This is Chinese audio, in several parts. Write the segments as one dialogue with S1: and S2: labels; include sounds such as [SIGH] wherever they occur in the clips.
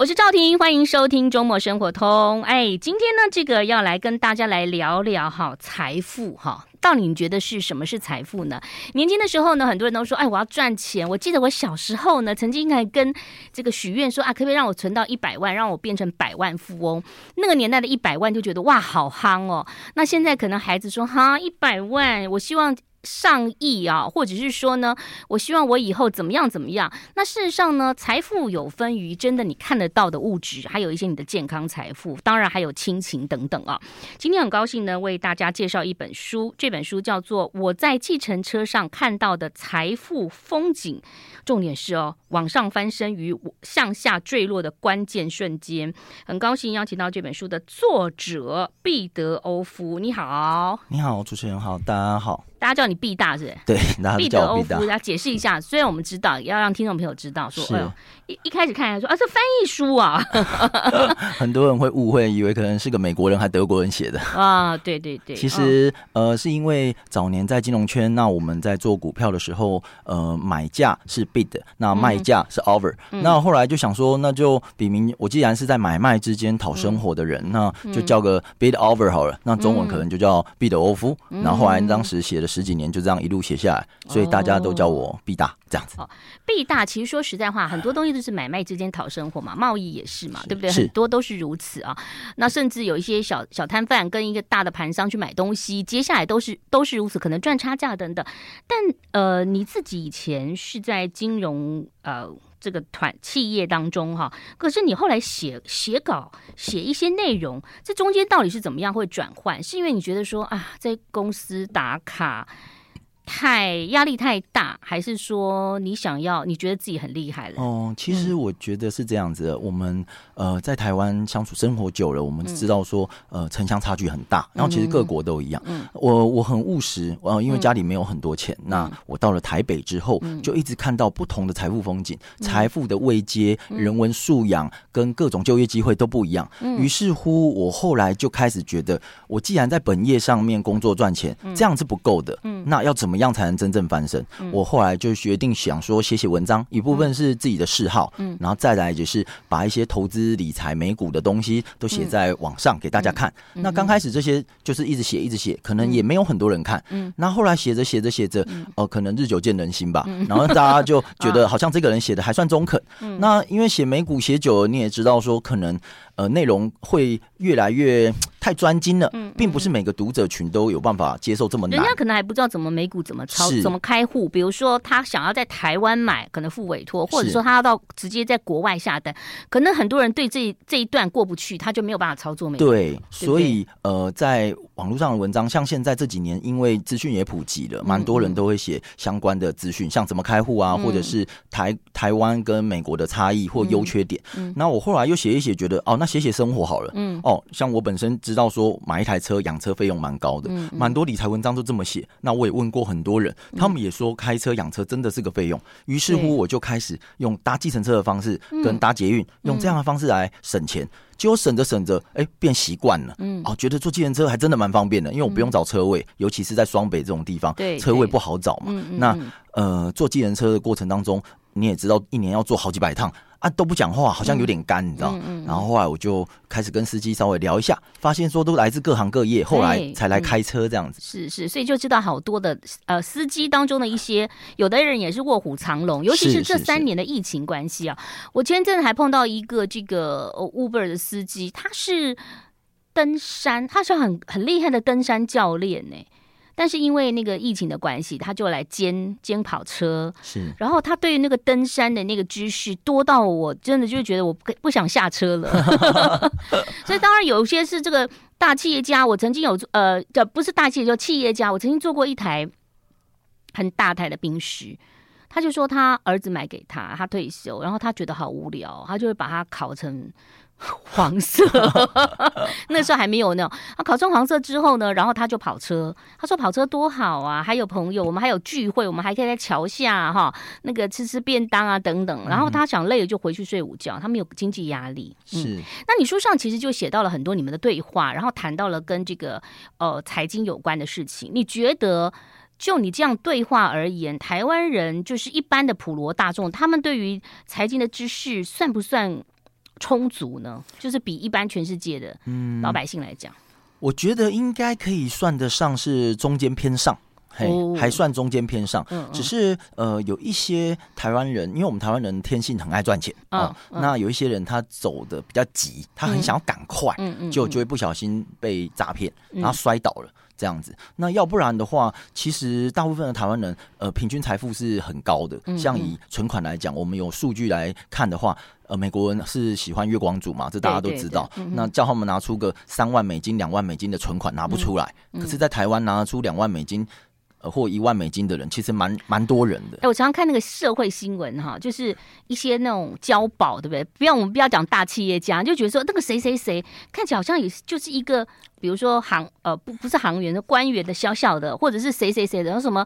S1: 我是赵婷，欢迎收听周末生活通。哎，今天呢，这个要来跟大家来聊聊哈财富哈，到底你觉得是什么是财富呢？年轻的时候呢，很多人都说，哎，我要赚钱。我记得我小时候呢，曾经还跟这个许愿说啊，可不可以让我存到一百万，让我变成百万富翁？那个年代的一百万就觉得哇，好夯哦。那现在可能孩子说哈，一百万，我希望。上亿啊，或者是说呢，我希望我以后怎么样怎么样？那事实上呢，财富有分于真的你看得到的物质，还有一些你的健康财富，当然还有亲情等等啊。今天很高兴呢，为大家介绍一本书，这本书叫做《我在计程车上看到的财富风景》，重点是哦，往上翻身与向下坠落的关键瞬间。很高兴邀请到这本书的作者毕德欧夫，你好，
S2: 你好，主持人好，大家好。
S1: 大家叫你毕大是不是？
S2: 对，毕
S1: 德欧夫，要解释一下。虽然我们知道，要让听众朋友知道说，说哎呦，一一开始看来说啊，这翻译书啊，[LAUGHS] [LAUGHS]
S2: 很多人会误会，以为可能是个美国人还德国人写的
S1: 啊。对对对，
S2: 其实、哦、呃，是因为早年在金融圈，那我们在做股票的时候，呃，买价是 bid，那卖价是 offer、嗯。那后来就想说，那就笔名，我既然是在买卖之间讨生活的人，嗯、那就叫个 bid offer 好了。那中文可能就叫毕德欧夫。嗯、然后后来当时写的。十几年就这样一路写下来，所以大家都叫我毕大这样子。
S1: 哦，毕大其实说实在话，很多东西都是买卖之间讨生活嘛，贸易也是嘛，
S2: 是
S1: 对不对？
S2: 是
S1: 很多都是如此啊。那甚至有一些小小摊贩跟一个大的盘商去买东西，接下来都是都是如此，可能赚差价等等。但呃，你自己以前是在金融呃。这个团企业当中哈，可是你后来写写稿写一些内容，这中间到底是怎么样会转换？是因为你觉得说啊，在公司打卡。太压力太大，还是说你想要？你觉得自己很厉害了？
S2: 哦，其实我觉得是这样子的。嗯、我们呃在台湾相处生活久了，我们知道说呃城乡差距很大，然后其实各国都一样。嗯，我我很务实，呃，因为家里没有很多钱，嗯、那我到了台北之后，嗯、就一直看到不同的财富风景，财、嗯、富的位阶、嗯、人文素养跟各种就业机会都不一样。嗯，于是乎我后来就开始觉得，我既然在本业上面工作赚钱，这样是不够的。嗯，那要怎么样才能真正翻身？嗯、我后来就决定想说写写文章，一部分是自己的嗜好，嗯，然后再来就是把一些投资理财、美股的东西都写在网上给大家看。嗯、那刚开始这些就是一直写一直写，可能也没有很多人看，嗯，那后来写着写着写着，哦、呃，可能日久见人心吧，嗯、然后大家就觉得 [LAUGHS] 好像这个人写的还算中肯。嗯、那因为写美股写久了，你也知道说可能呃内容会越来越。太专精了，嗯并不是每个读者群都有办法接受这么难。
S1: 人家可能还不知道怎么美股怎么操，怎么开户。比如说，他想要在台湾买，可能付委托，或者说他要到直接在国外下单，可能很多人对这这一段过不去，他就没有办法操作美股。
S2: 对，所以呃，在网络上的文章，像现在这几年，因为资讯也普及了，蛮多人都会写相关的资讯，像怎么开户啊，或者是台台湾跟美国的差异或优缺点。嗯那我后来又写一写，觉得哦，那写写生活好了。嗯，哦，像我本身知道说买一台车养车费用蛮高的，蛮、嗯、多理财文章都这么写。那我也问过很多人，他们也说开车养车真的是个费用。于是乎，我就开始用搭计程车的方式跟搭捷运，用这样的方式来省钱。结果省着省着，哎、欸，变习惯了。嗯，哦，觉得坐计程车还真的蛮方便的，因为我不用找车位，尤其是在双北这种地方，对，车位不好找嘛。嗯嗯、那呃，坐计程车的过程当中，你也知道，一年要坐好几百趟。啊，都不讲话，好像有点干，嗯、你知道？然后后来我就开始跟司机稍微聊一下，发现说都来自各行各业，后来才来开车这样子。
S1: 是是，所以就知道好多的呃司机当中的一些，有的人也是卧虎藏龙，尤其是这三年的疫情关系啊。是是是，我前阵还碰到一个这个 Uber 的司机，他是登山，他是很很厉害的登山教练呢。但是因为那个疫情的关系，他就来兼兼跑车，是。然后他对于那个登山的那个知识多到我真的就觉得我不不想下车了。[LAUGHS] 所以当然有些是这个大企业家，我曾经有呃，这不是大企业，就企业家，我曾经做过一台很大台的冰室，他就说他儿子买给他，他退休，然后他觉得好无聊，他就会把它烤成。[LAUGHS] 黄色，[LAUGHS] 那时候还没有呢。他考中黄色之后呢，然后他就跑车。他说跑车多好啊，还有朋友，我们还有聚会，我们还可以在桥下哈，那个吃吃便当啊等等。然后他想累了就回去睡午觉，他没有经济压力。嗯、是。那你书上其实就写到了很多你们的对话，然后谈到了跟这个呃财经有关的事情。你觉得就你这样对话而言，台湾人就是一般的普罗大众，他们对于财经的知识算不算？充足呢？就是比一般全世界的老百姓来讲，嗯，
S2: 我觉得应该可以算得上是中间偏上。嘿，还算中间偏上，嗯嗯、只是呃，有一些台湾人，因为我们台湾人天性很爱赚钱啊，那有一些人他走的比较急，他很想要赶快，就就会不小心被诈骗，然后摔倒了这样子。那要不然的话，其实大部分的台湾人呃，平均财富是很高的。像以存款来讲，我们有数据来看的话，呃，美国人是喜欢月光族嘛，这大家都知道。那叫他们拿出个三万美金、两万美金的存款拿不出来，可是，在台湾拿出两万美金。呃，或一万美金的人其实蛮蛮多人的。
S1: 哎、欸，我常常看那个社会新闻哈，就是一些那种交保，对不对？不要我们不要讲大企业家，就觉得说那个谁谁谁看起来好像也就是一个，比如说行呃不不是行员的官员的小小的，或者是谁谁谁的，什么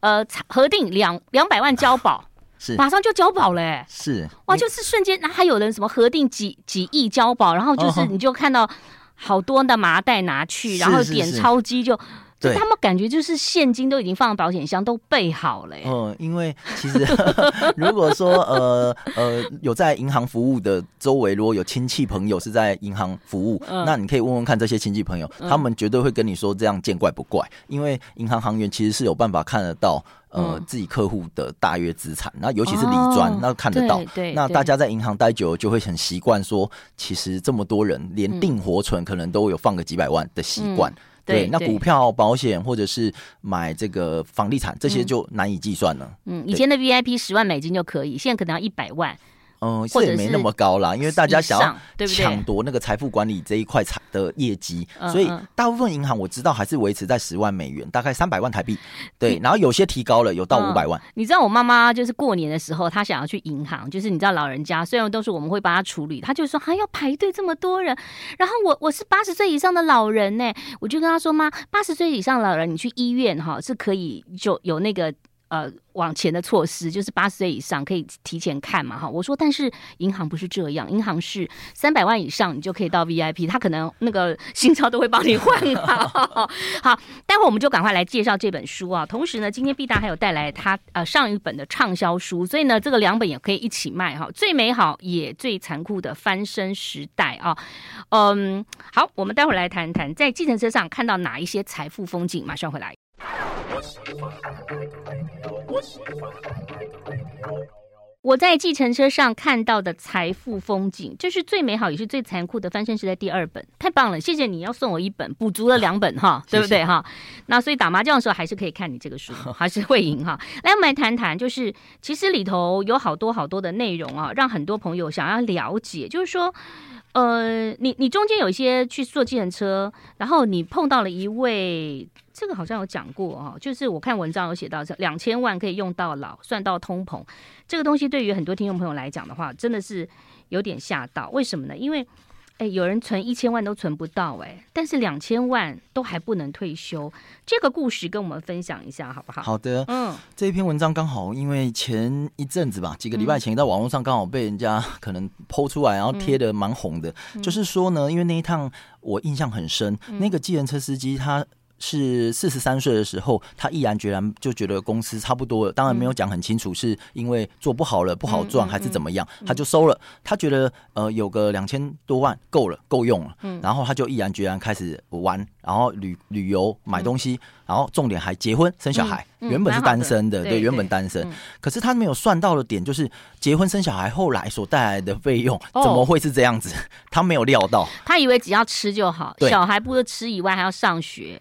S1: 呃核定两两百万交保，
S2: 是
S1: 马上就交保了、欸，
S2: 是
S1: 哇，就是瞬间，那还有人什么核定几几亿交保，然后就是你就看到好多的麻袋拿去，然后点钞机就。对他们感觉就是现金都已经放在保险箱，都备好了。
S2: 嗯，因为其实 [LAUGHS] 如果说呃呃有在银行服务的周围，如果有亲戚朋友是在银行服务，嗯、那你可以问问看这些亲戚朋友，嗯、他们绝对会跟你说这样见怪不怪。因为银行行员其实是有办法看得到呃、嗯、自己客户的大约资产，那尤其是理专，哦、那看得到。对，对那大家在银行待久了，就会很习惯说，其实这么多人连定活存可能都有放个几百万的习惯。嗯对，那股票、保险或者是买这个房地产，这些就难以计算了。
S1: 嗯，以前的 VIP 十万美金就可以，现在可能要一百万。
S2: 嗯，这也没那么高啦，因为大家想要抢夺那个财富管理这一块产的业绩，所以大部分银行我知道还是维持在十万美元，大概三百万台币。对，然后有些提高了，有到五百万。
S1: 你知道我妈妈就是过年的时候，她想要去银行，就是你知道老人家虽然都是我们会帮她处理，她就说还要排队这么多人。然后我我是八十岁以上的老人呢，我就跟她说妈，八十岁以上老人你去医院哈是可以就有那个。呃，往前的措施就是八十岁以上可以提前看嘛，哈。我说，但是银行不是这样，银行是三百万以上你就可以到 VIP，他可能那个新钞都会帮你换好。[LAUGHS] 好，待会我们就赶快来介绍这本书啊。同时呢，今天毕达还有带来他呃上一本的畅销书，所以呢，这个两本也可以一起卖哈。最美好也最残酷的翻身时代啊，嗯，好，我们待会儿来谈谈在计程车上看到哪一些财富风景，马上回来。我在计程车上看到的财富风景，这是最美好也是最残酷的翻身时代第二本，太棒了！谢谢你要送我一本，补足了两本哈，[LAUGHS] 对不对哈？那所以打麻将的时候还是可以看你这个书，[LAUGHS] 还是会赢哈。来，我们来谈谈，就是其实里头有好多好多的内容啊，让很多朋友想要了解，就是说。呃，你你中间有一些去坐计程车，然后你碰到了一位，这个好像有讲过哦，就是我看文章有写到，两千万可以用到老，算到通膨，这个东西对于很多听众朋友来讲的话，真的是有点吓到。为什么呢？因为哎，有人存一千万都存不到哎，但是两千万都还不能退休，这个故事跟我们分享一下好不好？
S2: 好的，嗯，这一篇文章刚好因为前一阵子吧，几个礼拜前在网络上刚好被人家 [LAUGHS] 可能 po 出来，然后贴的蛮红的，嗯、就是说呢，因为那一趟我印象很深，嗯、那个计程车司机他。是四十三岁的时候，他毅然决然就觉得公司差不多了，当然没有讲很清楚，是因为做不好了，不好赚还是怎么样，他就收了。他觉得呃有个两千多万够了，够用了，然后他就毅然决然开始玩，然后旅旅游买东西，然后重点还结婚生小孩。原本是单身的，对，原本单身，可是他没有算到的点就是结婚生小孩后来所带来的费用怎么会是这样子？[LAUGHS] 他没有料到，
S1: 他以为只要吃就好，小孩不是吃以外还要上学。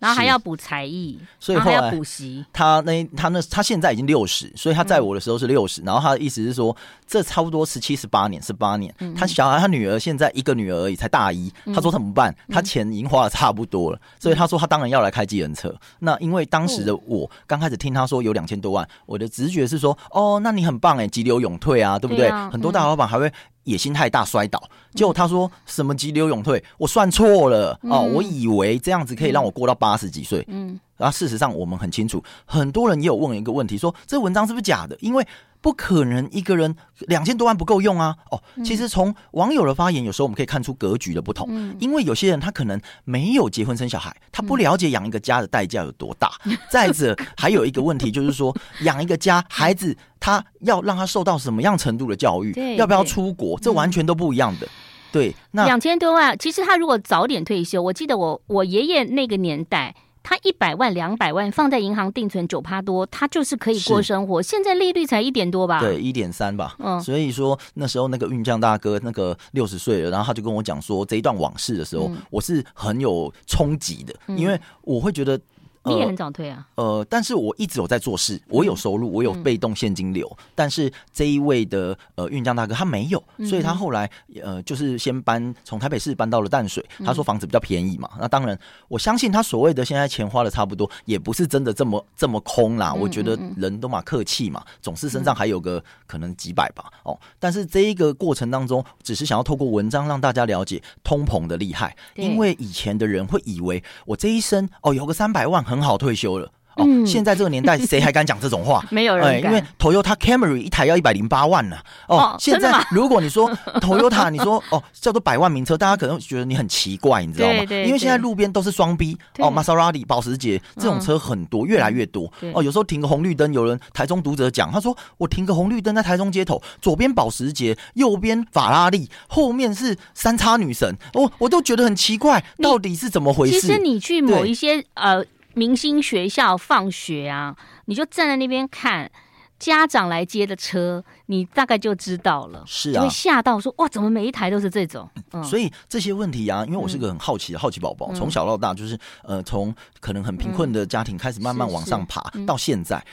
S1: 然后还要补才艺，
S2: 所以
S1: 还要补习。
S2: 他那他那他现在已经六十，所以他在我的时候是六十、嗯。然后他的意思是说，这差不多十七十八年，十八年。嗯、他小孩他女儿现在一个女儿而已，才大一。嗯、他说怎么办？他钱已经花的差不多了，嗯、所以他说他当然要来开计程车。那因为当时的我刚开始听他说有两千多万，我的直觉是说，哦，那你很棒哎，急流勇退啊，对不对？很多大老板还会。野心太大，摔倒。结果他说什么急流勇退，我算错了哦，我以为这样子可以让我过到八十几岁。嗯，然后事实上我们很清楚，很多人也有问一个问题，说这文章是不是假的？因为不可能一个人两千多万不够用啊！哦，其实从网友的发言，有时候我们可以看出格局的不同。嗯，因为有些人他可能没有结婚生小孩，他不了解养一个家的代价有多大。再者，[LAUGHS] 还有一个问题就是说，养一个家，孩子他要让他受到什么样程度的教育，要不要出国，这完全都不一样的。对，那
S1: 两千多万，其实他如果早点退休，我记得我我爷爷那个年代。他一百万、两百万放在银行定存九趴多，他就是可以过生活。现在利率才一点多吧？
S2: 对，一点三吧。嗯，所以说那时候那个运将大哥那个六十岁了，然后他就跟我讲说这一段往事的时候，嗯、我是很有冲击的，因为我会觉得。
S1: 你也很早退啊？
S2: 呃，但是我一直有在做事，我有收入，我有被动现金流。嗯、但是这一位的呃运将大哥他没有，所以他后来呃就是先搬从台北市搬到了淡水。他说房子比较便宜嘛，嗯、那当然我相信他所谓的现在钱花的差不多，也不是真的这么这么空啦。我觉得人都嘛客气嘛，总是身上还有个可能几百吧。哦，但是这一个过程当中，只是想要透过文章让大家了解通膨的厉害，因为以前的人会以为我这一生哦有个三百万。很好，退休了。哦，现在这个年代，谁还敢讲这种话？[LAUGHS]
S1: 没有人敢。
S2: 因为 Toyota Camry 一台要一百零八万呢。哦，现在如果你说 [LAUGHS] Toyota，你说哦叫做百万名车，大家可能觉得你很奇怪，你知道吗？因为现在路边都是双 B 哦，Maserati 保时捷这种车很多，越来越多。哦，有时候停个红绿灯，有人台中读者讲，他说我停个红绿灯在台中街头，左边保时捷，右边法拉利，后面是三叉女神，哦我都觉得很奇怪，到底是怎么回事？
S1: 其实你去某一些呃。明星学校放学啊，你就站在那边看家长来接的车，你大概就知道了。
S2: 是啊，
S1: 就会吓到说哇，怎么每一台都是这种？
S2: 嗯、所以这些问题啊，因为我是个很好奇的好奇宝宝，从、嗯、小到大就是呃，从可能很贫困的家庭开始慢慢往上爬，嗯、到现在，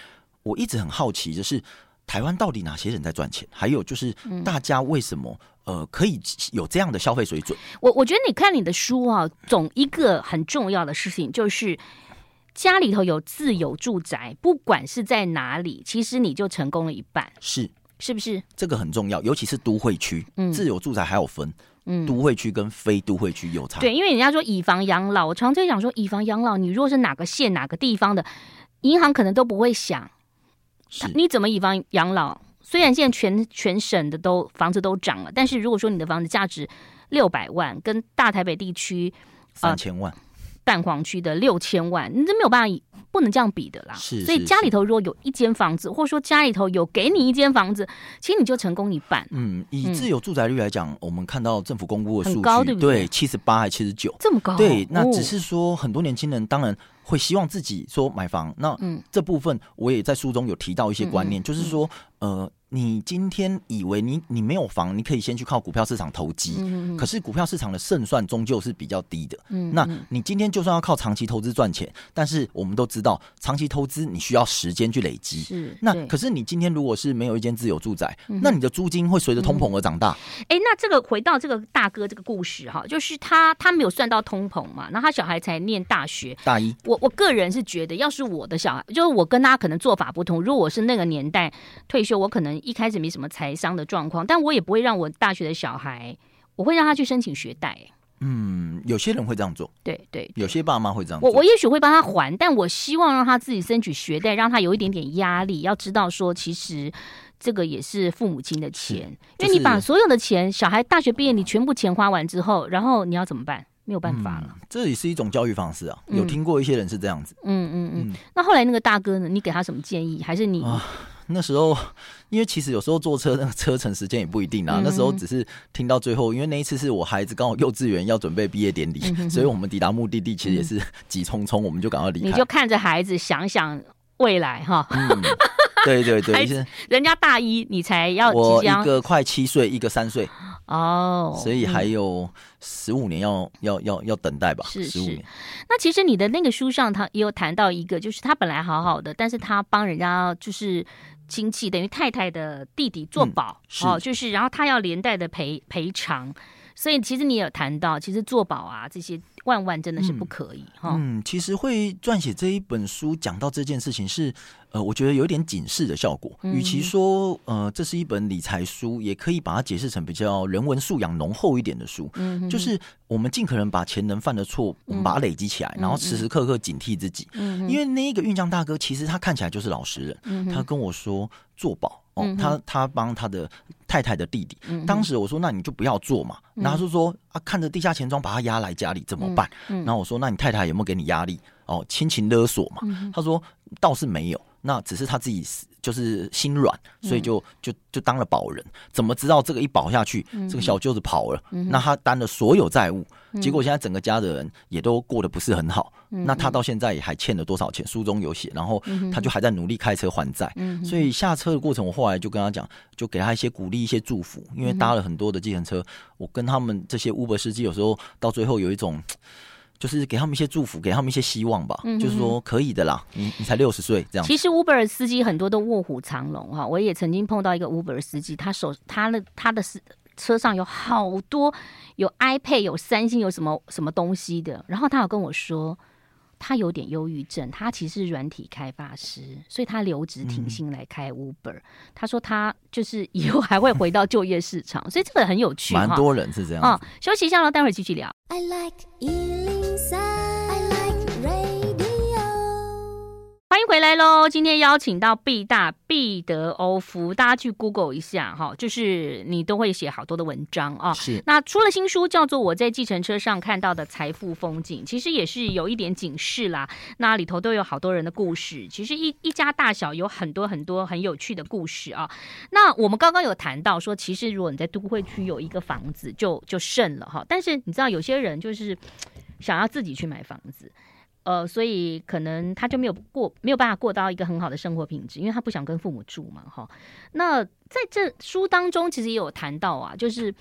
S2: 我一直很好奇，就是台湾到底哪些人在赚钱？还有就是大家为什么呃可以有这样的消费水准？
S1: 我我觉得你看你的书啊，总一个很重要的事情就是。家里头有自有住宅，不管是在哪里，其实你就成功了一半。
S2: 是，
S1: 是不是？
S2: 这个很重要，尤其是都会区，嗯，自有住宅还有分，嗯，都会区跟非都会区有差。
S1: 对，因为人家说以房养老，我常在讲说以房养老，你如果是哪个县哪个地方的银行，可能都不会想，你怎么以房养老？虽然现在全全省的都房子都涨了，但是如果说你的房子价值六百万，跟大台北地区
S2: 三千万。呃
S1: 蛋黄区的六千万，你这没有办法，不能这样比的啦。
S2: 是，
S1: 所以家里头如果有一间房子，或者说家里头有给你一间房子，其实你就成功一半。
S2: 嗯，以自有住宅率来讲，嗯、我们看到政府公布的
S1: 数据，对？
S2: 七十八还七十九，
S1: 这么高？
S2: 对，那只是说很多年轻人当然会希望自己说买房。那嗯，这部分我也在书中有提到一些观念，嗯、就是说呃。你今天以为你你没有房，你可以先去靠股票市场投机，嗯嗯，可是股票市场的胜算终究是比较低的。嗯嗯，那你今天就算要靠长期投资赚钱，但是我们都知道，长期投资你需要时间去累积。是，那可是你今天如果是没有一间自有住宅，嗯、那你的租金会随着通膨而长大。
S1: 哎、那这个回到这个大哥这个故事哈，就是他他没有算到通膨嘛，然后他小孩才念大学
S2: 大一。
S1: 我我个人是觉得，要是我的小孩，就是我跟他可能做法不同。如果我是那个年代退休，我可能一开始没什么。财商的状况，但我也不会让我大学的小孩，我会让他去申请学贷。
S2: 嗯，有些人会这样做，
S1: 对对，对，
S2: 有些爸妈会这样做。
S1: 我我也许会帮他还，但我希望让他自己争取学贷，让他有一点点压力。要知道说，其实这个也是父母亲的钱，就是、因为你把所有的钱，小孩大学毕业，你全部钱花完之后，然后你要怎么办？没有办法了。
S2: 嗯、这也是一种教育方式啊，有听过一些人是这样子。
S1: 嗯嗯嗯，嗯，嗯。那后来那个大哥呢？你给他什么建议？还是你？啊
S2: 那时候，因为其实有时候坐车那个车程时间也不一定啊。嗯、那时候只是听到最后，因为那一次是我孩子刚好幼稚园要准备毕业典礼，嗯、所以我们抵达目的地其实也是 [LAUGHS] 急匆匆，我们就赶快离开。
S1: 你就看着孩子，想想未来哈。
S2: 嗯，对对对，[LAUGHS]
S1: 人家大一，你才要
S2: 我一个快七岁，一个三岁
S1: 哦，
S2: 所以还有十五年要要要要等待吧？是十五年。
S1: 那其实你的那个书上，他也有谈到一个，就是他本来好好的，但是他帮人家就是。亲戚等于太太的弟弟做保，哦，就是然后他要连带的赔赔偿，所以其实你有谈到，其实做保啊这些万万真的是不可以哈。
S2: 嗯，其实会撰写这一本书讲到这件事情是，呃，我觉得有点警示的效果。与其说呃这是一本理财书，也可以把它解释成比较人文素养浓厚一点的书。嗯，就是我们尽可能把前人犯的错，我们把它累积起来，然后时时刻刻警惕自己。嗯，因为那一个运将大哥，其实他看起来就是老实人。他跟我说做保。哦，他他帮他的太太的弟弟，嗯、当时我说，那你就不要做嘛。嗯、然后他就说啊，看着地下钱庄把他押来家里怎么办？然后我说，那你太太有没有给你压力？哦，亲情勒索嘛。嗯、他说倒是没有，那只是他自己就是心软，所以就就就当了保人。怎么知道这个一保下去，这个小舅子跑了，嗯、那他担了所有债务。结果现在整个家的人也都过得不是很好，嗯、那他到现在也还欠了多少钱？书中有写，然后他就还在努力开车还债。嗯、所以下车的过程，我后来就跟他讲，就给他一些鼓励、一些祝福。因为搭了很多的计程车，我跟他们这些 Uber 司机有时候到最后有一种，就是给他们一些祝福，给他们一些希望吧。嗯、就是说可以的啦，你你才六十岁这样。
S1: 其实 Uber 司机很多都卧虎藏龙哈，我也曾经碰到一个 Uber 司机，他手他的他的是。车上有好多有 iPad、有三星、有什么什么东西的。然后他有跟我说，他有点忧郁症，他其实是软体开发师，所以他留职停薪来开 Uber。嗯、他说他就是以后还会回到就业市场，所以这个很有趣。
S2: 蛮多人是这样。啊、嗯，
S1: 休息一下喽，待会儿继续聊。I like 欢迎回来喽！今天邀请到毕大毕德欧夫，大家去 Google 一下哈，就是你都会写好多的文章啊。
S2: 是，
S1: 那出了新书叫做《我在计程车上看到的财富风景》，其实也是有一点警示啦。那里头都有好多人的故事，其实一一家大小有很多很多很有趣的故事啊。那我们刚刚有谈到说，其实如果你在都会区有一个房子就，就就胜了哈。但是你知道，有些人就是想要自己去买房子。呃，所以可能他就没有过，没有办法过到一个很好的生活品质，因为他不想跟父母住嘛，哈。那在这书当中，其实也有谈到啊，就是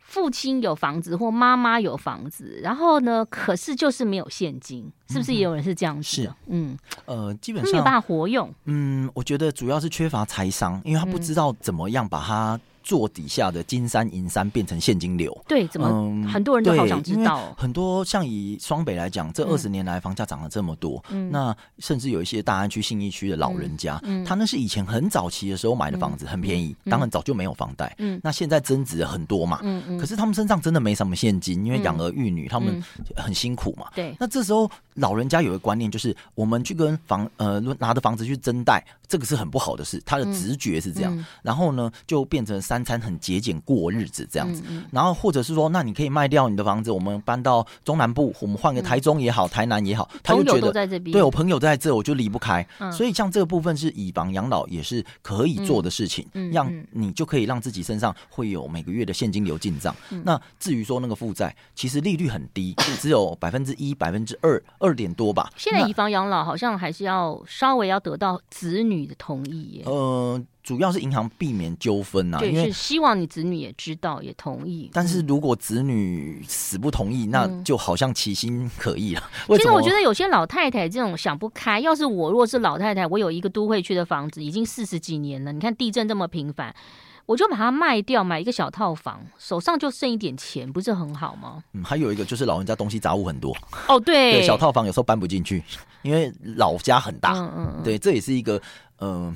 S1: 父亲有房子或妈妈有房子，然后呢，可是就是没有现金，是不是也有人是这样子？
S2: 是，
S1: 嗯，
S2: 呃，基本上
S1: 没有办法活用。
S2: 嗯，我觉得主要是缺乏财商，因为他不知道怎么样把它。做底下的金山银山变成现金流，
S1: 对，怎么、嗯、很多人都好想知道。
S2: 很多像以双北来讲，这二十年来房价涨了这么多，嗯、那甚至有一些大安区、信义区的老人家，他那是以前很早期的时候买的房子，很便宜，嗯、当然早就没有房贷。嗯，那现在增值很多嘛，嗯嗯，可是他们身上真的没什么现金，因为养儿育女，他们很辛苦嘛。对，那这时候老人家有个观念，就是我们去跟房呃拿着房子去增贷，这个是很不好的事，他的直觉是这样。嗯、然后呢，就变成三餐很节俭。过日子这样子，然后或者是说，那你可以卖掉你的房子，我们搬到中南部，我们换个台中也好，台南也好，他就觉得对我朋友在这，我就离不开。所以像这个部分是以房养老也是可以做的事情，让你就可以让自己身上会有每个月的现金流进账。那至于说那个负债，其实利率很低，[COUGHS] 只有百分之一、百分之二、二点多吧。
S1: 现在以房养老好像还是要稍微要得到子女的同意耶。
S2: 呃。主要是银行避免纠纷呐，
S1: 对，
S2: 因为
S1: 是希望你子女也知道也同意。
S2: 但是如果子女死不同意，嗯、那就好像其心可疑了。
S1: 其实我觉得有些老太太这种想不开，要是我若是老太太，我有一个都会区的房子，已经四十几年了，你看地震这么频繁，我就把它卖掉，买一个小套房，手上就剩一点钱，不是很好吗？
S2: 嗯，还有一个就是老人家东西杂物很多
S1: 哦，对，[LAUGHS]
S2: 对，小套房有时候搬不进去，因为老家很大，嗯嗯，对，这也是一个嗯。呃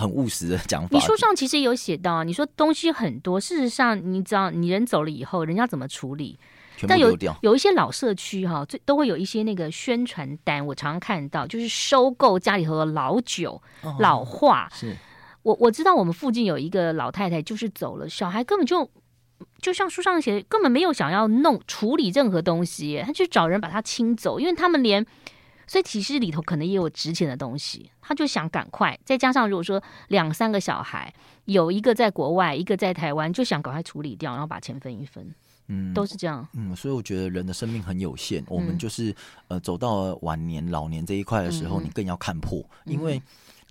S2: 很务实的讲法。
S1: 你书上其实有写到啊，你说东西很多，事实上你知道，你人走了以后，人家怎么处理？但有有一些老社区哈，最都会有一些那个宣传单，我常常看到，就是收购家里头的老酒、哦、老化。是，我我知道我们附近有一个老太太，就是走了，小孩根本就就像书上写，根本没有想要弄处理任何东西，他去找人把它清走，因为他们连。所以其实里头可能也有值钱的东西，他就想赶快，再加上如果说两三个小孩，有一个在国外，一个在台湾，就想赶快处理掉，然后把钱分一分，嗯，都是这样。
S2: 嗯，所以我觉得人的生命很有限，我们就是呃走到晚年、老年这一块的时候，你更要看破，因为。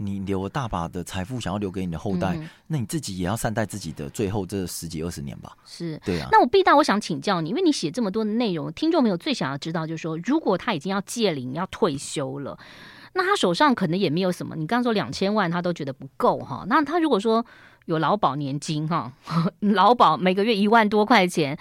S2: 你留了大把的财富，想要留给你的后代，嗯、那你自己也要善待自己的最后这十几二十年吧。
S1: 是，
S2: 对啊。
S1: 那我毕大，我想请教你，因为你写这么多的内容，听众朋友最想要知道就是说，如果他已经要戒龄要退休了，那他手上可能也没有什么。你刚刚说两千万，他都觉得不够哈。那他如果说有劳保年金哈，[LAUGHS] 劳保每个月一万多块钱。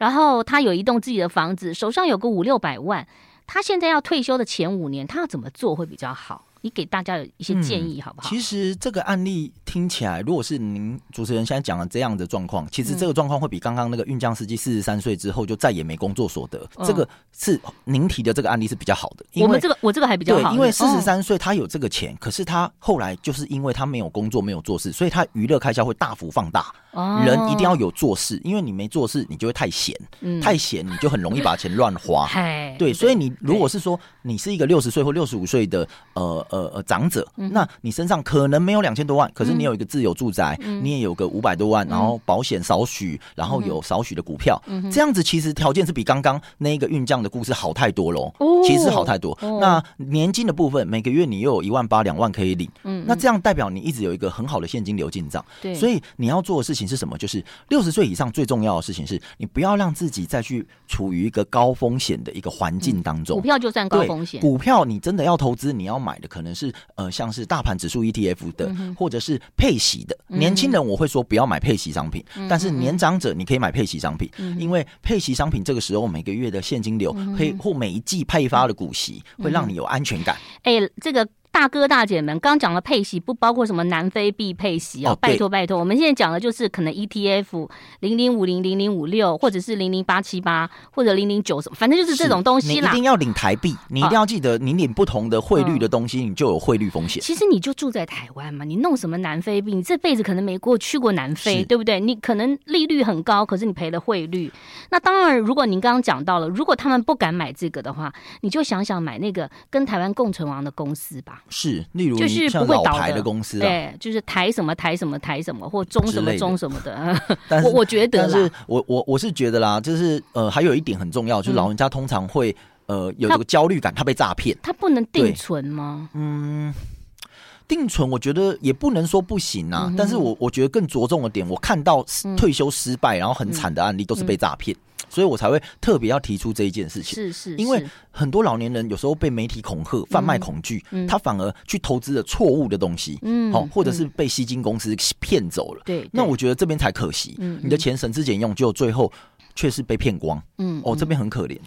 S1: 然后他有一栋自己的房子，手上有个五六百万，他现在要退休的前五年，他要怎么做会比较好？你给大家有一些建议好不好？
S2: 嗯，其实这个案例听起来，如果是您主持人现在讲的这样的状况，其实这个状况会比刚刚那个运将司机四十三岁之后就再也没工作所得，嗯、这个是您提的这个案例是比较好的。
S1: 我们这个我这个还比较好，
S2: 对，因为四十三岁他有这个钱，哦，可是他后来就是因为他没有工作没有做事，所以他娱乐开销会大幅放大。哦，人一定要有做事，因为你没做事，你就会太闲，嗯，太闲你就很容易把钱乱花。[LAUGHS] 对，所以你如果是说你是一个六十岁或六十五岁的呃呃呃长者。那你身上可能没有两千多万，可是你有一个自有住宅，嗯、你也有个五百多万，然后保险少许，然后有少许的股票，嗯、这样子其实条件是比刚刚那个运将的故事好太多喽。哦、其实好太多。哦、那年金的部分，每个月你又有一万八两万可以领，嗯，那这样代表你一直有一个很好的现金流进账。对，所以你要做的事情是什么？就是六十岁以上最重要的事情是你不要让自己再去处于一个高风险的一个环境当中。
S1: 股票就算高风险，
S2: 股票你真的要投资，你要买的可能是呃。像是大盘指数 ETF 的，或者是配息的。年轻人我会说不要买配息商品，但是年长者你可以买配息商品，因为配息商品这个时候每个月的现金流，可以或每一季派发的股息，会让你有安全感。
S1: 哎，这个。大哥大姐们，刚讲了配息不包括什么南非币配息啊？拜托拜托，我们现在讲的就是可能 ETF 零零五零零零五六，或者是零零八七八，或者零零九什么，反正就是这种东西啦。
S2: 你一定要领台币，你一定要记得，你领不同的汇率的东西，你就有汇率风险。
S1: 其实你就住在台湾嘛，你弄什么南非币？你这辈子可能没过去过南非，对不对？你可能利率很高，可是你赔了汇率。那当然，如果您刚刚讲到了，如果他们不敢买这个的话，你就想想买那个跟台湾共存亡的公司吧。
S2: 是，例如就是不会倒的公司，
S1: 对，就是台什么台什么台什么或中什么中什么的。[LAUGHS] [LAUGHS] 但是我我觉得，
S2: 但是我我我是觉得啦，就是呃，还有一点很重要，就是老人家通常会呃有一个焦虑感，他被诈骗，
S1: 他不能定存吗？
S2: 嗯，定存我觉得也不能说不行啊，但是我我觉得更着重的点，我看到退休失败然后很惨的案例都是被诈骗。所以我才会特别要提出这一件事情，
S1: 是是，
S2: 因为很多老年人有时候被媒体恐吓、贩卖恐惧，他反而去投资了错误的东西，嗯，好，或者是被吸金公司骗走了，对，那我觉得这边才可惜，你的钱省吃俭用，就最后却是被骗光，嗯，哦，这边很可怜。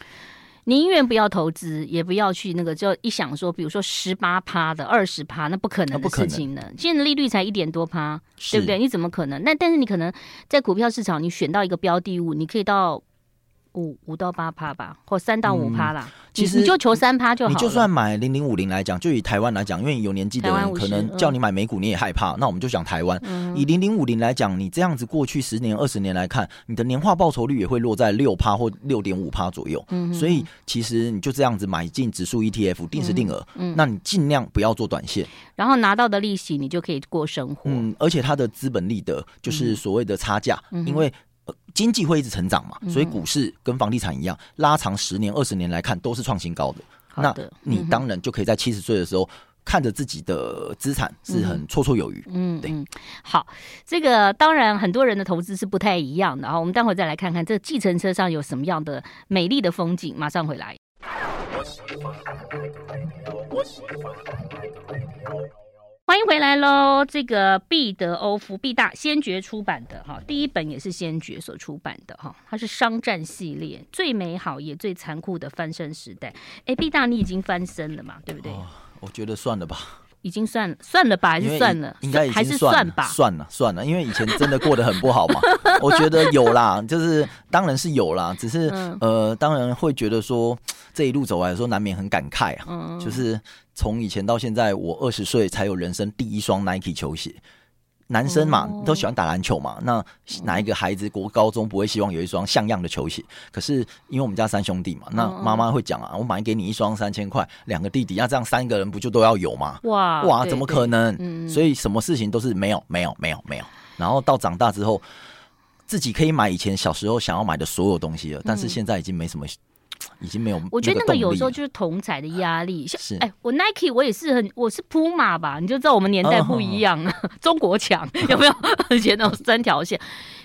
S1: 宁愿不要投资，也不要去那个，就一想说，比如说十八趴的二十趴，那不可能的事情呢。现在利率才一点多趴，对不对？你怎么可能？那但是你可能在股票市场，你选到一个标的物，你可以到。五五到八趴吧，或三到五趴啦。其实你就求三趴就好。
S2: 你就算买零零五零来讲，就以台湾来讲，因为有年纪的人可能叫你买美股你也害怕，那我们就讲台湾。以零零五零来讲，你这样子过去十年、二十年来看，你的年化报酬率也会落在六趴或六点五趴左右。所以其实你就这样子买进指数 ETF，定时定额，那你尽量不要做短线，
S1: 然后拿到的利息你就可以过生活。
S2: 嗯，而且它的资本利得就是所谓的差价，因为。经济会一直成长嘛，所以股市跟房地产一样，拉长十年、二十年来看都是创新高的。那你当然就可以在七十岁的时候，看着自己的资产是很绰绰有余。嗯，对。
S1: 好，这个当然很多人的投资是不太一样的啊。我们待会再来看看这计程车上有什么样的美丽的风景。马上回来。欢迎回来喽！这个毕德欧夫毕大先觉出版的哈，第一本也是先觉所出版的哈，它是商战系列，最美好也最残酷的翻身时代。哎，毕大你已经翻身了嘛？对不对？
S2: 我觉得算了吧。
S1: 已经算了，算了吧，还是算了，
S2: 应该
S1: 还是算吧，
S2: 算了算了，因为以前真的过得很不好嘛。[LAUGHS] 我觉得有啦，就是当然是有啦，只是、嗯、呃，当然会觉得说这一路走来说难免很感慨啊。嗯、就是从以前到现在，我二十岁才有人生第一双 Nike 球鞋。男生嘛，都喜欢打篮球嘛。那哪一个孩子国高中不会希望有一双像样的球鞋？可是因为我们家三兄弟嘛，那妈妈会讲啊，我买给你一双三千块，两个弟弟，那这样三个人不就都要有吗？哇哇，怎么可能？所以什么事情都是没有没有没有没有。然后到长大之后，自己可以买以前小时候想要买的所有东西了，但是现在已经没什么已经没有。
S1: 我觉得那个有时候就是同侪的压力。
S2: 是，
S1: 哎，我 Nike 我也是很，我是 Puma 吧，你就知道我们年代不一样，哦、[LAUGHS] 中国强 [LAUGHS] 有没有？[LAUGHS] 而且那种三条线。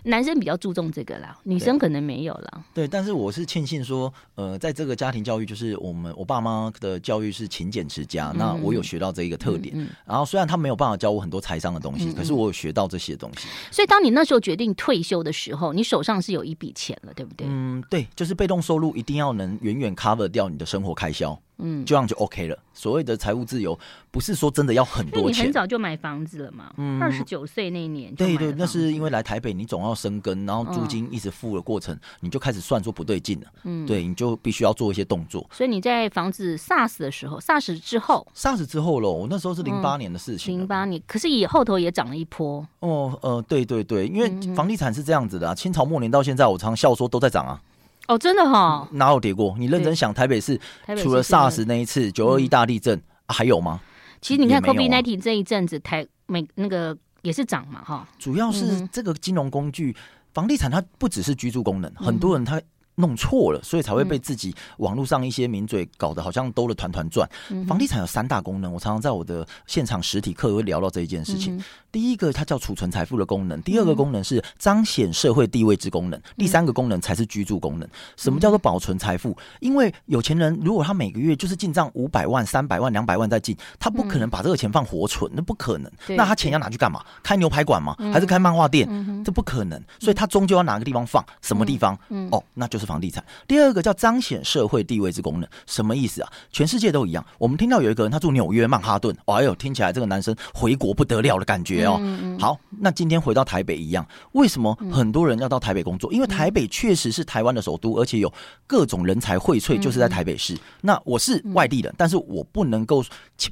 S1: 男生比较注重这个啦，女生可能没有啦。
S2: 对，但是我是庆幸说，呃，在这个家庭教育，就是我们我爸妈的教育是勤俭持家，嗯、那我有学到这一个特点。嗯嗯、然后虽然他没有办法教我很多财商的东西，嗯、可是我有学到这些东西。
S1: 所以当你那时候决定退休的时候，你手上是有一笔钱了，对不对？
S2: 嗯，对，就是被动收入一定要能远远 cover 掉你的生活开销。嗯，这样就 OK 了。所谓的财务自由，不是说真的要很多钱。
S1: 你很早就买房子了嘛？嗯，二十九岁那一年。对对，
S2: 那是因为来台北，你总要生根，然后租金一直付的过程，哦、你就开始算说不对劲了。嗯，对，你就必须要做一些动作。
S1: 所以你在房子 SARS 的时候，SARS 之后
S2: ，SARS 之后喽，我那时候是零八年的事情。
S1: 零八、嗯、年，可是也后头也涨了一波。
S2: 哦，呃，对对对，因为房地产是这样子的啊，清朝末年到现在，我常笑说都在涨啊。
S1: 哦，真的哈、哦，
S2: 哪有跌过？你认真想，台北市除了 SARS 那一次九二一大地震、还有吗？
S1: 其实你看 COVID nineteen 这一阵子，台美那个也是涨嘛，哈。
S2: 主要是这个金融工具，嗯、房地产它不只是居住功能，嗯、很多人他。弄错了，所以才会被自己网络上一些名嘴搞得好像兜了团团转。嗯、房地产有三大功能，我常常在我的现场实体课会聊到这一件事情。第一个，它叫储存财富的功能；第二个功能是彰显社会地位之功能；嗯、第三个功能才是居住功能。什么叫做保存财富？因为有钱人如果他每个月就是进账五百万、三百万、两百万在进，他不可能把这个钱放活存，那不可能。嗯、那他钱要拿去干嘛？开牛排馆吗？还是开漫画店？嗯、这不可能。所以他终究要哪个地方放？什么地方？嗯、哦，那就是。房地产，第二个叫彰显社会地位之功能，什么意思啊？全世界都一样。我们听到有一个人他住纽约曼哈顿，哎呦，听起来这个男生回国不得了的感觉哦。嗯嗯、好，那今天回到台北一样，为什么很多人要到台北工作？因为台北确实是台湾的首都，而且有各种人才荟萃，就是在台北市。那我是外地人，但是我不能够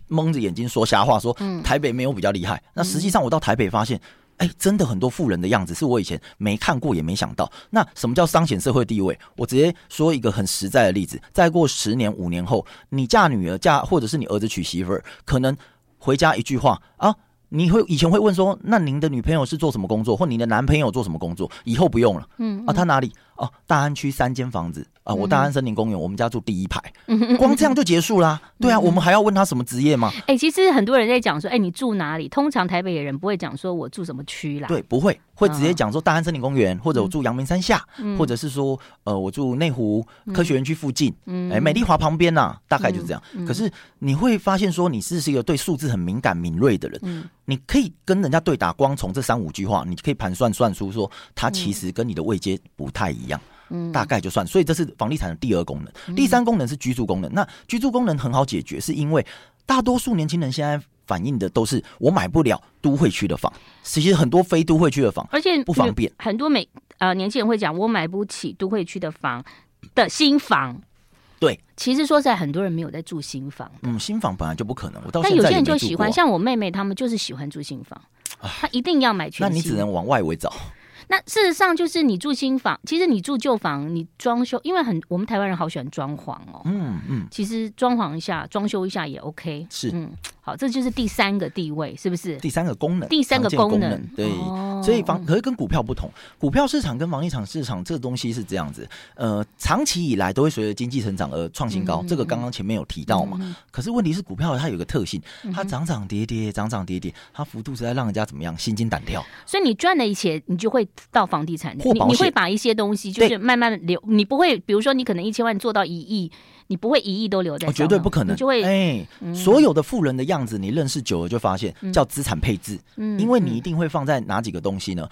S2: 蒙着眼睛说瞎话，说台北没有比较厉害。那实际上我到台北发现。哎，真的很多富人的样子是我以前没看过也没想到。那什么叫彰显社会地位？我直接说一个很实在的例子：再过十年、五年后，你嫁女儿嫁，或者是你儿子娶媳妇儿，可能回家一句话啊，你会以前会问说，那您的女朋友是做什么工作，或您的男朋友做什么工作？以后不用了，嗯，嗯啊，他哪里？哦，大安区三间房子。啊，我大安森林公园，我们家住第一排，光这样就结束啦。[LAUGHS] 对啊，我们还要问他什么职业吗？
S1: 哎，其实很多人在讲说，哎，你住哪里？通常台北的人不会讲说我住什么区啦。
S2: 对，不会，会直接讲说大安森林公园，或者我住阳明山下，或者是说，呃，我住内湖科学园区附近，哎，美丽华旁边呐，大概就是这样。可是你会发现说，你是是一个对数字很敏感敏锐的人，你可以跟人家对打，光从这三五句话，你可以盘算算出说，他其实跟你的位阶不太一样。嗯，大概就算，所以这是房地产的第二功能。嗯、第三功能是居住功能。那居住功能很好解决，是因为大多数年轻人现在反映的都是我买不了都会区的房，其实很多非都会区的房，而且不方便。
S1: 很多美呃年轻人会讲，我买不起都会区的房的新房。
S2: 对，
S1: 其实说实在，很多人没有在住新房。
S2: 嗯，新房本来就不可能。我到
S1: 但有些人就喜欢，像我妹妹他们就是喜欢住新房，她一定要买全新。
S2: 那你只能往外围找。
S1: 那事实上就是你住新房，其实你住旧房，你装修，因为很我们台湾人好喜欢装潢哦。嗯嗯，嗯其实装潢一下、装修一下也 OK。
S2: 是，
S1: 嗯。好，这就是第三个地位，是不是？
S2: 第三个功能，
S1: 第三个功能，
S2: 对。哦、所以房可是跟股票不同，股票市场跟房地产市场这个东西是这样子，呃，长期以来都会随着经济成长而创新高，嗯、这个刚刚前面有提到嘛。嗯、可是问题是，股票它有个特性，它涨涨跌跌，涨涨跌跌，它幅度实在让人家怎么样，心惊胆跳。
S1: 所以你赚了一些，你就会到房地产，你你会把一些东西就是慢慢留，你不会，比如说你可能一千万做到一亿。你不会一亿都留在，
S2: 绝对不可能。就会哎，所有的富人的样子，你认识久了就发现叫资产配置。嗯，因为你一定会放在哪几个东西呢？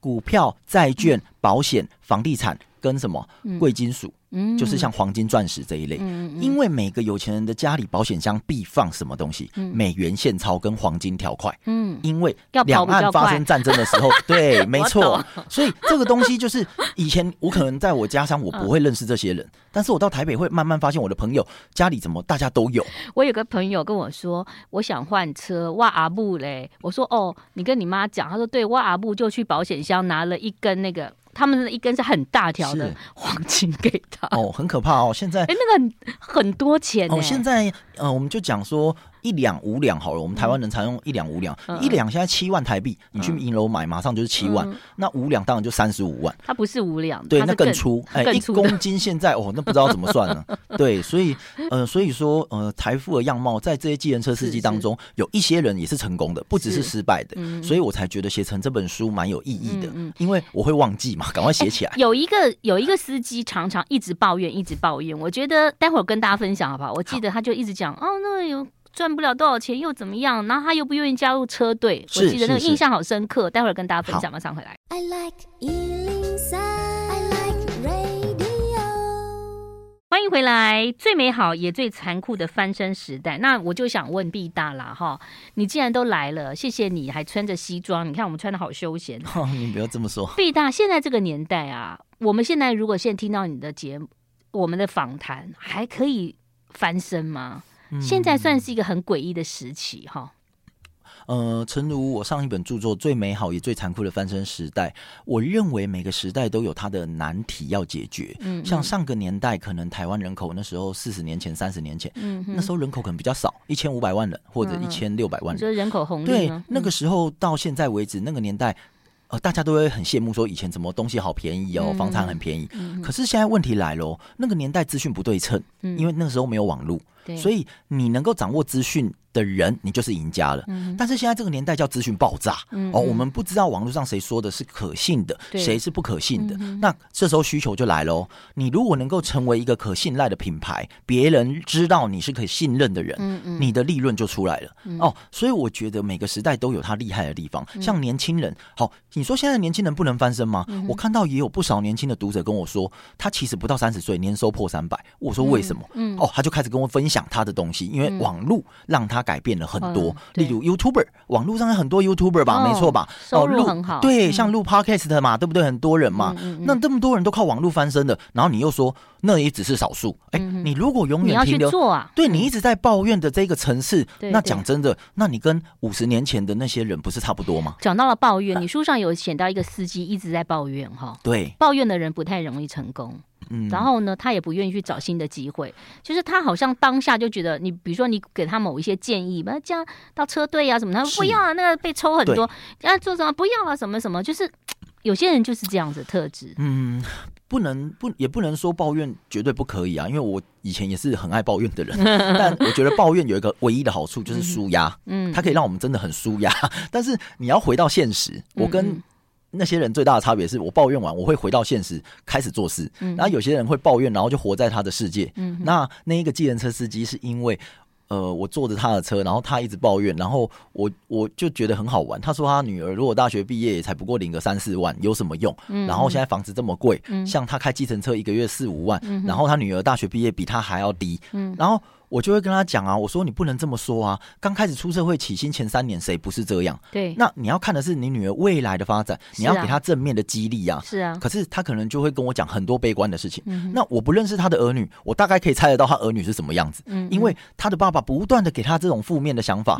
S2: 股票、债券、保险、房地产跟什么贵金属？嗯，就是像黄金、钻石这一类。嗯，因为每个有钱人的家里保险箱必放什么东西？美元现钞跟黄金条块。嗯，因为两岸发生战争的时候，[LAUGHS] 对，没错。所以这个东西就是以前我可能在我家乡我不会认识这些人，但是我到台北会慢慢发现我的朋友家里怎么大家都有。
S1: 我有个朋友跟我说，我想换车，哇阿布嘞。我说哦，你跟你妈讲。他说对，哇阿布就去保险箱拿了一根那个。他们的一根是很大条的黄金给他
S2: 哦，很可怕哦。现在哎，
S1: 那个很，很多钱
S2: 哦。现在呃，我们就讲说。一两五两好了，我们台湾人常用一两五两，嗯、一两现在七万台币，你去银楼买马上就是七万，嗯、那五两当然就三十五万。
S1: 它不是五两，
S2: 对，那更粗，哎，一公斤现在哦，那不知道怎么算了。[LAUGHS] 对，所以呃，所以说呃，财富的样貌在这些计程车司机当中，有一些人也是成功的，不只是失败的，嗯、所以我才觉得写成这本书蛮有意义的，嗯嗯、因为我会忘记嘛，赶快写起来。
S1: 有一个有一个司机常常一直抱怨，一直抱怨，我觉得待会儿跟大家分享好不好？我记得他就一直讲，哦，那有。赚不了多少钱又怎么样？然后他又不愿意加入车队，我记得那个印象好深刻。待会儿跟大家分享，马上回来。I like 103, I like radio。欢迎回来，最美好也最残酷的翻身时代。那我就想问毕大啦，哈，你既然都来了，谢谢你还穿着西装，你看我们穿的好休闲。
S2: 哦，你不要这么说。[LAUGHS]
S1: 毕大，现在这个年代啊，我们现在如果现在听到你的节目，我们的访谈，还可以翻身吗？现在算是一个很诡异的时期，哈。
S2: 呃，诚如我上一本著作《最美好也最残酷的翻身时代》，我认为每个时代都有它的难题要解决。嗯，像上个年代，可能台湾人口那时候四十年前、三十年前，嗯，那时候人口可能比较少，一千五百万人或者一千六百万人。
S1: 就是人口红利。
S2: 对，那个时候到现在为止，那个年代。呃，大家都会很羡慕说以前怎么东西好便宜哦，房产很便宜。嗯嗯、可是现在问题来了，那个年代资讯不对称，嗯、因为那个时候没有网络，对所以你能够掌握资讯的人，你就是赢家了。嗯、但是现在这个年代叫资讯爆炸，嗯、哦，我们不知道网络上谁说的是可信的，谁是不可信的。嗯、那这时候需求就来了，你如果能够成为一个可信赖的品牌，别人知道你是可以信任的人，你的利润就出来了。嗯、哦，所以我觉得每个时代都有它厉害的地方，像年轻人，好。你说现在年轻人不能翻身吗？嗯、我看到也有不少年轻的读者跟我说，他其实不到三十岁，年收破三百。我说为什么？哦，他就开始跟我分享他的东西，因为网络让他改变了很多。嗯、例如 YouTuber，网络上有很多 YouTuber 吧，哦、没错吧？
S1: 收入很好。
S2: 对，像录 Podcast 嘛，对不对？很多人嘛，那这么多人都靠网络翻身的，然后你又说那也只是少数。哎、嗯，你如果永远停留，
S1: 做啊、
S2: 对你一直在抱怨的这个城市，嗯、那讲真的，那你跟五十年前的那些人不是差不多吗？
S1: 讲到了抱怨，你书上有写到一个司机一直在抱怨哈，
S2: 对，
S1: 抱怨的人不太容易成功。嗯，然后呢，他也不愿意去找新的机会，就是他好像当下就觉得你，比如说你给他某一些建议，把他这样到车队啊什么，他说不要啊，那个被抽很多，要做什么不要啊，什么什么，就是有些人就是这样子特质。
S2: 嗯，不能不也不能说抱怨绝对不可以啊，因为我以前也是很爱抱怨的人，[LAUGHS] 但我觉得抱怨有一个唯一的好处就是舒压，嗯，它可以让我们真的很舒压，[LAUGHS] 但是你要回到现实，我跟。那些人最大的差别是我抱怨完，我会回到现实开始做事。嗯，然后有些人会抱怨，然后就活在他的世界。嗯，那那一个计程车司机是因为，呃，我坐着他的车，然后他一直抱怨，然后我我就觉得很好玩。他说他女儿如果大学毕业也才不过领个三四万，有什么用？嗯，然后现在房子这么贵，嗯，像他开计程车一个月四五万，嗯，然后他女儿大学毕业比他还要低，嗯，然后。我就会跟他讲啊，我说你不能这么说啊！刚开始出社会起薪前三年，谁不是这样？对，那你要看的是你女儿未来的发展，你要给她正面的激励啊。是啊，可是他可能就会跟我讲很多悲观的事情。嗯，那我不认识他的儿女，我大概可以猜得到他儿女是什么样子。嗯，因为他的爸爸不断的给他这种负面的想法。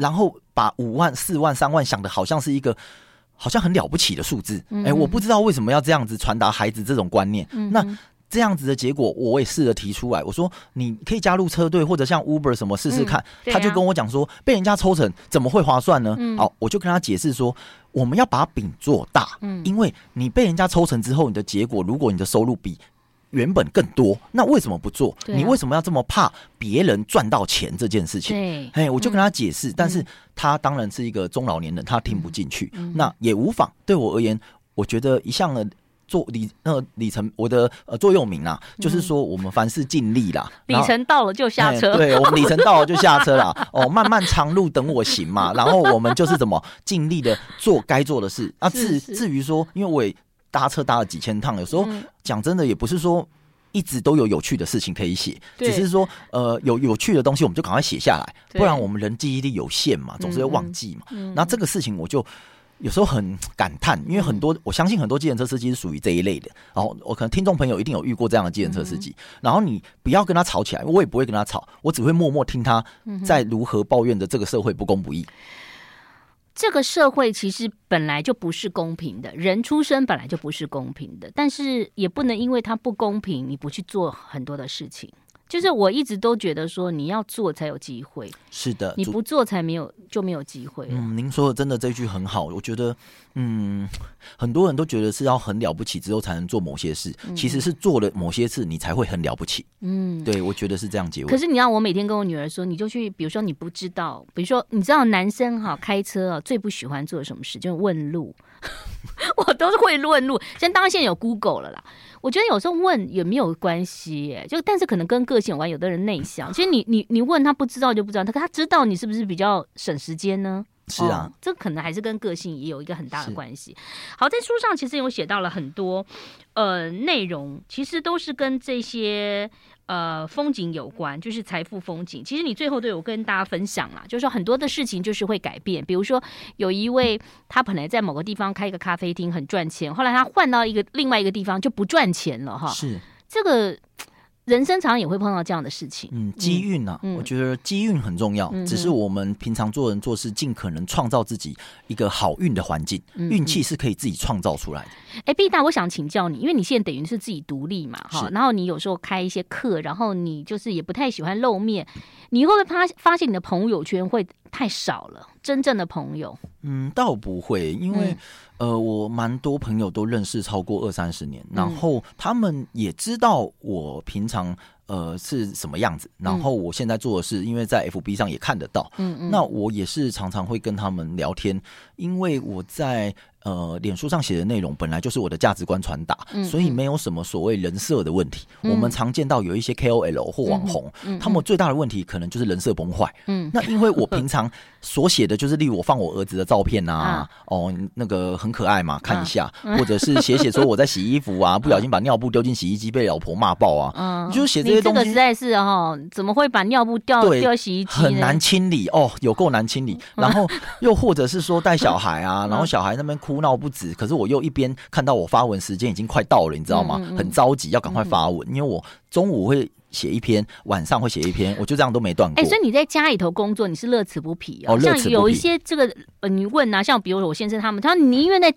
S2: 然后把五万、四万、三万想的好像是一个好像很了不起的数字。哎，我不知道为什么要这样子传达孩子这种观念。嗯，那。这样子的结果，我也试着提出来。我说，你可以加入车队，或者像 Uber 什么试试看。嗯啊、他就跟我讲说，被人家抽成怎么会划算呢？嗯、好，我就跟他解释说，我们要把饼做大。嗯，因为你被人家抽成之后，你的结果，如果你的收入比原本更多，那为什么不做？啊、你为什么要这么怕别人赚到钱这件事情？对，哎，我就跟他解释，嗯、但是他当然是一个中老年人，他听不进去。嗯、那也无妨。对我而言，我觉得一向的。做里那里程，我的呃座右铭啊，就是说我们凡事尽力啦。
S1: 里程到了就下车，
S2: 对，我们里程到了就下车啦。[LAUGHS] 哦，漫漫长路等我行嘛。然后我们就是怎么尽力的做该做的事。啊，至至于说，因为我也搭车搭了几千趟，有时候讲真的，也不是说一直都有有趣的事情可以写，只是说呃有有趣的东西，我们就赶快写下来，不然我们人记忆力有限嘛，总是会忘记嘛。那这个事情我就。有时候很感叹，因为很多我相信很多计程车司机是属于这一类的。然后我可能听众朋友一定有遇过这样的计程车司机。然后你不要跟他吵起来，我也不会跟他吵，我只会默默听他在如何抱怨着这个社会不公不义。
S1: 这个社会其实本来就不是公平的，人出生本来就不是公平的，但是也不能因为他不公平，你不去做很多的事情。就是我一直都觉得说，你要做才有机会。
S2: 是的，
S1: 你不做才没有就没有机会。
S2: 嗯，您说的真的这句很好，我觉得，嗯，很多人都觉得是要很了不起之后才能做某些事，嗯、其实是做了某些事你才会很了不起。嗯，对，我觉得是这样结尾。
S1: 可是你让我每天跟我女儿说，你就去，比如说你不知道，比如说你知道男生哈开车啊最不喜欢做什么事，就是问路。[LAUGHS] 我都是会问路，现在当然现在有 Google 了啦。我觉得有时候问也没有关系，就但是可能跟个性有关。有的人内向，其实你你你问他不知道就不知道，他他知道你是不是比较省时间呢？
S2: 是啊，
S1: 哦，这可能还是跟个性也有一个很大的关系。好，在书上其实有写到了很多呃内容，其实都是跟这些。呃，风景有关，就是财富风景。其实你最后都有跟大家分享啦，就是说很多的事情就是会改变。比如说，有一位他本来在某个地方开一个咖啡厅很赚钱，后来他换到一个另外一个地方就不赚钱了哈。
S2: 是
S1: 这个。人生常常也会碰到这样的事情，
S2: 嗯，机运呐，我觉得机运很重要。嗯、只是我们平常做人做事，尽可能创造自己一个好运的环境，运气、嗯、是可以自己创造出来的。
S1: 哎、欸，毕大，我想请教你，因为你现在等于是自己独立嘛，哈是，然后你有时候开一些课，然后你就是也不太喜欢露面，你会不会发发现你的朋友圈会太少了？真正的朋友？
S2: 嗯，倒不会，因为。嗯呃，我蛮多朋友都认识超过二三十年，然后他们也知道我平常呃是什么样子，然后我现在做的事，因为在 FB 上也看得到，嗯嗯，那我也是常常会跟他们聊天，因为我在。呃，脸书上写的内容本来就是我的价值观传达，嗯、所以没有什么所谓人设的问题。嗯、我们常见到有一些 KOL 或网红，他们最大的问题可能就是人设崩坏。嗯，那因为我平常所写的就是，例如我放我儿子的照片啊，[LAUGHS] 啊哦，那个很可爱嘛，看一下，啊、或者是写写说我在洗衣服啊，[LAUGHS] 不小心把尿布丢进洗衣机被老婆骂爆啊，嗯，就是写这些东西。这个
S1: 实在是哈，怎么会把尿布掉掉洗衣机？
S2: 很难清理哦，有够难清理。然后又或者是说带小孩啊，[LAUGHS] 然后小孩那边哭闹不止，可是我又一边看到我发文时间已经快到了，你知道吗？很着急要赶快发文，因为我中午会写一篇，晚上会写一篇，我就这样都没断过。
S1: 哎，所以你在家里头工作，你是乐此不疲哦。像有一些这个你问啊，像比如说我先生他们，他说宁愿再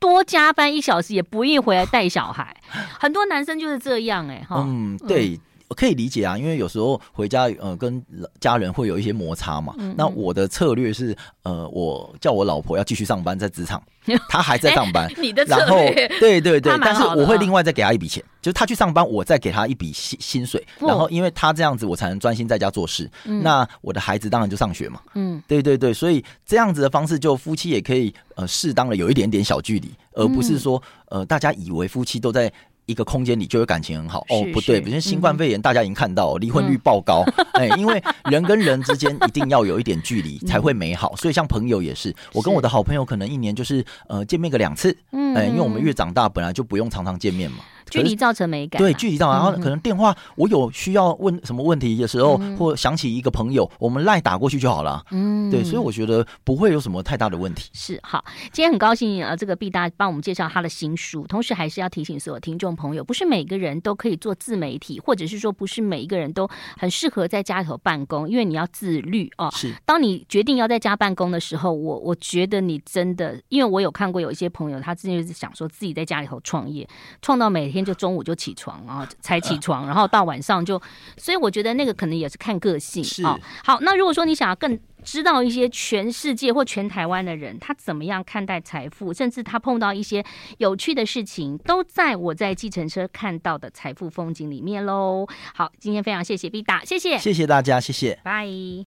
S1: 多加班一小时，也不愿意回来带小孩。很多男生就是这样哎哈。
S2: 嗯，对。可以理解啊，因为有时候回家呃跟家人会有一些摩擦嘛。嗯嗯，那我的策略是呃，我叫我老婆要继续上班在职场，[LAUGHS] 她还在上班。
S1: 欸、你的
S2: 然后对对对，但是我会另外再给他一笔钱，就是他去上班，我再给他一笔薪薪水。然后因为他这样子，我才能专心在家做事。嗯、那我的孩子当然就上学嘛。嗯，对对对，所以这样子的方式，就夫妻也可以呃适当的有一点点小距离，而不是说呃大家以为夫妻都在。一个空间里就会感情很好。哦，不对，比如新冠肺炎，大家已经看到离婚率爆高，[LAUGHS] 哎，因为人跟人之间一定要有一点距离才会美好，所以像朋友也是，我跟我的好朋友可能一年就是呃见面个两次，哎，因为我们越长大本来就不用常常见面嘛。
S1: 距离造成美感，
S2: 对，距离造成，然后可能电话，我有需要问什么问题的时候，或想起一个朋友，我们赖打过去就好了。嗯，对，所以我觉得不会有什么太大的问题。
S1: 是好，今天很高兴啊，这个毕大帮我们介绍他的新书，同时还是要提醒所有听众朋友，不是每个人都可以做自媒体，或者是说不是每一个人都很适合在家里头办公，因为你要自律哦。是，当你决定要在家办公的时候，我我觉得你真的，因为我有看过有一些朋友，他之前就是想说自己在家里头创业，创到每天就中午就起床，然 [LAUGHS] 后才起床，然后到晚上就，所以我觉得那个可能也是看个性。是、哦、好，那如果说你想要更知道一些全世界或全台湾的人他怎么样看待财富，甚至他碰到一些有趣的事情，都在我在计程车看到的财富风景里面喽。好，今天非常谢谢毕达，谢谢，
S2: 谢谢大家，谢谢，
S1: 拜。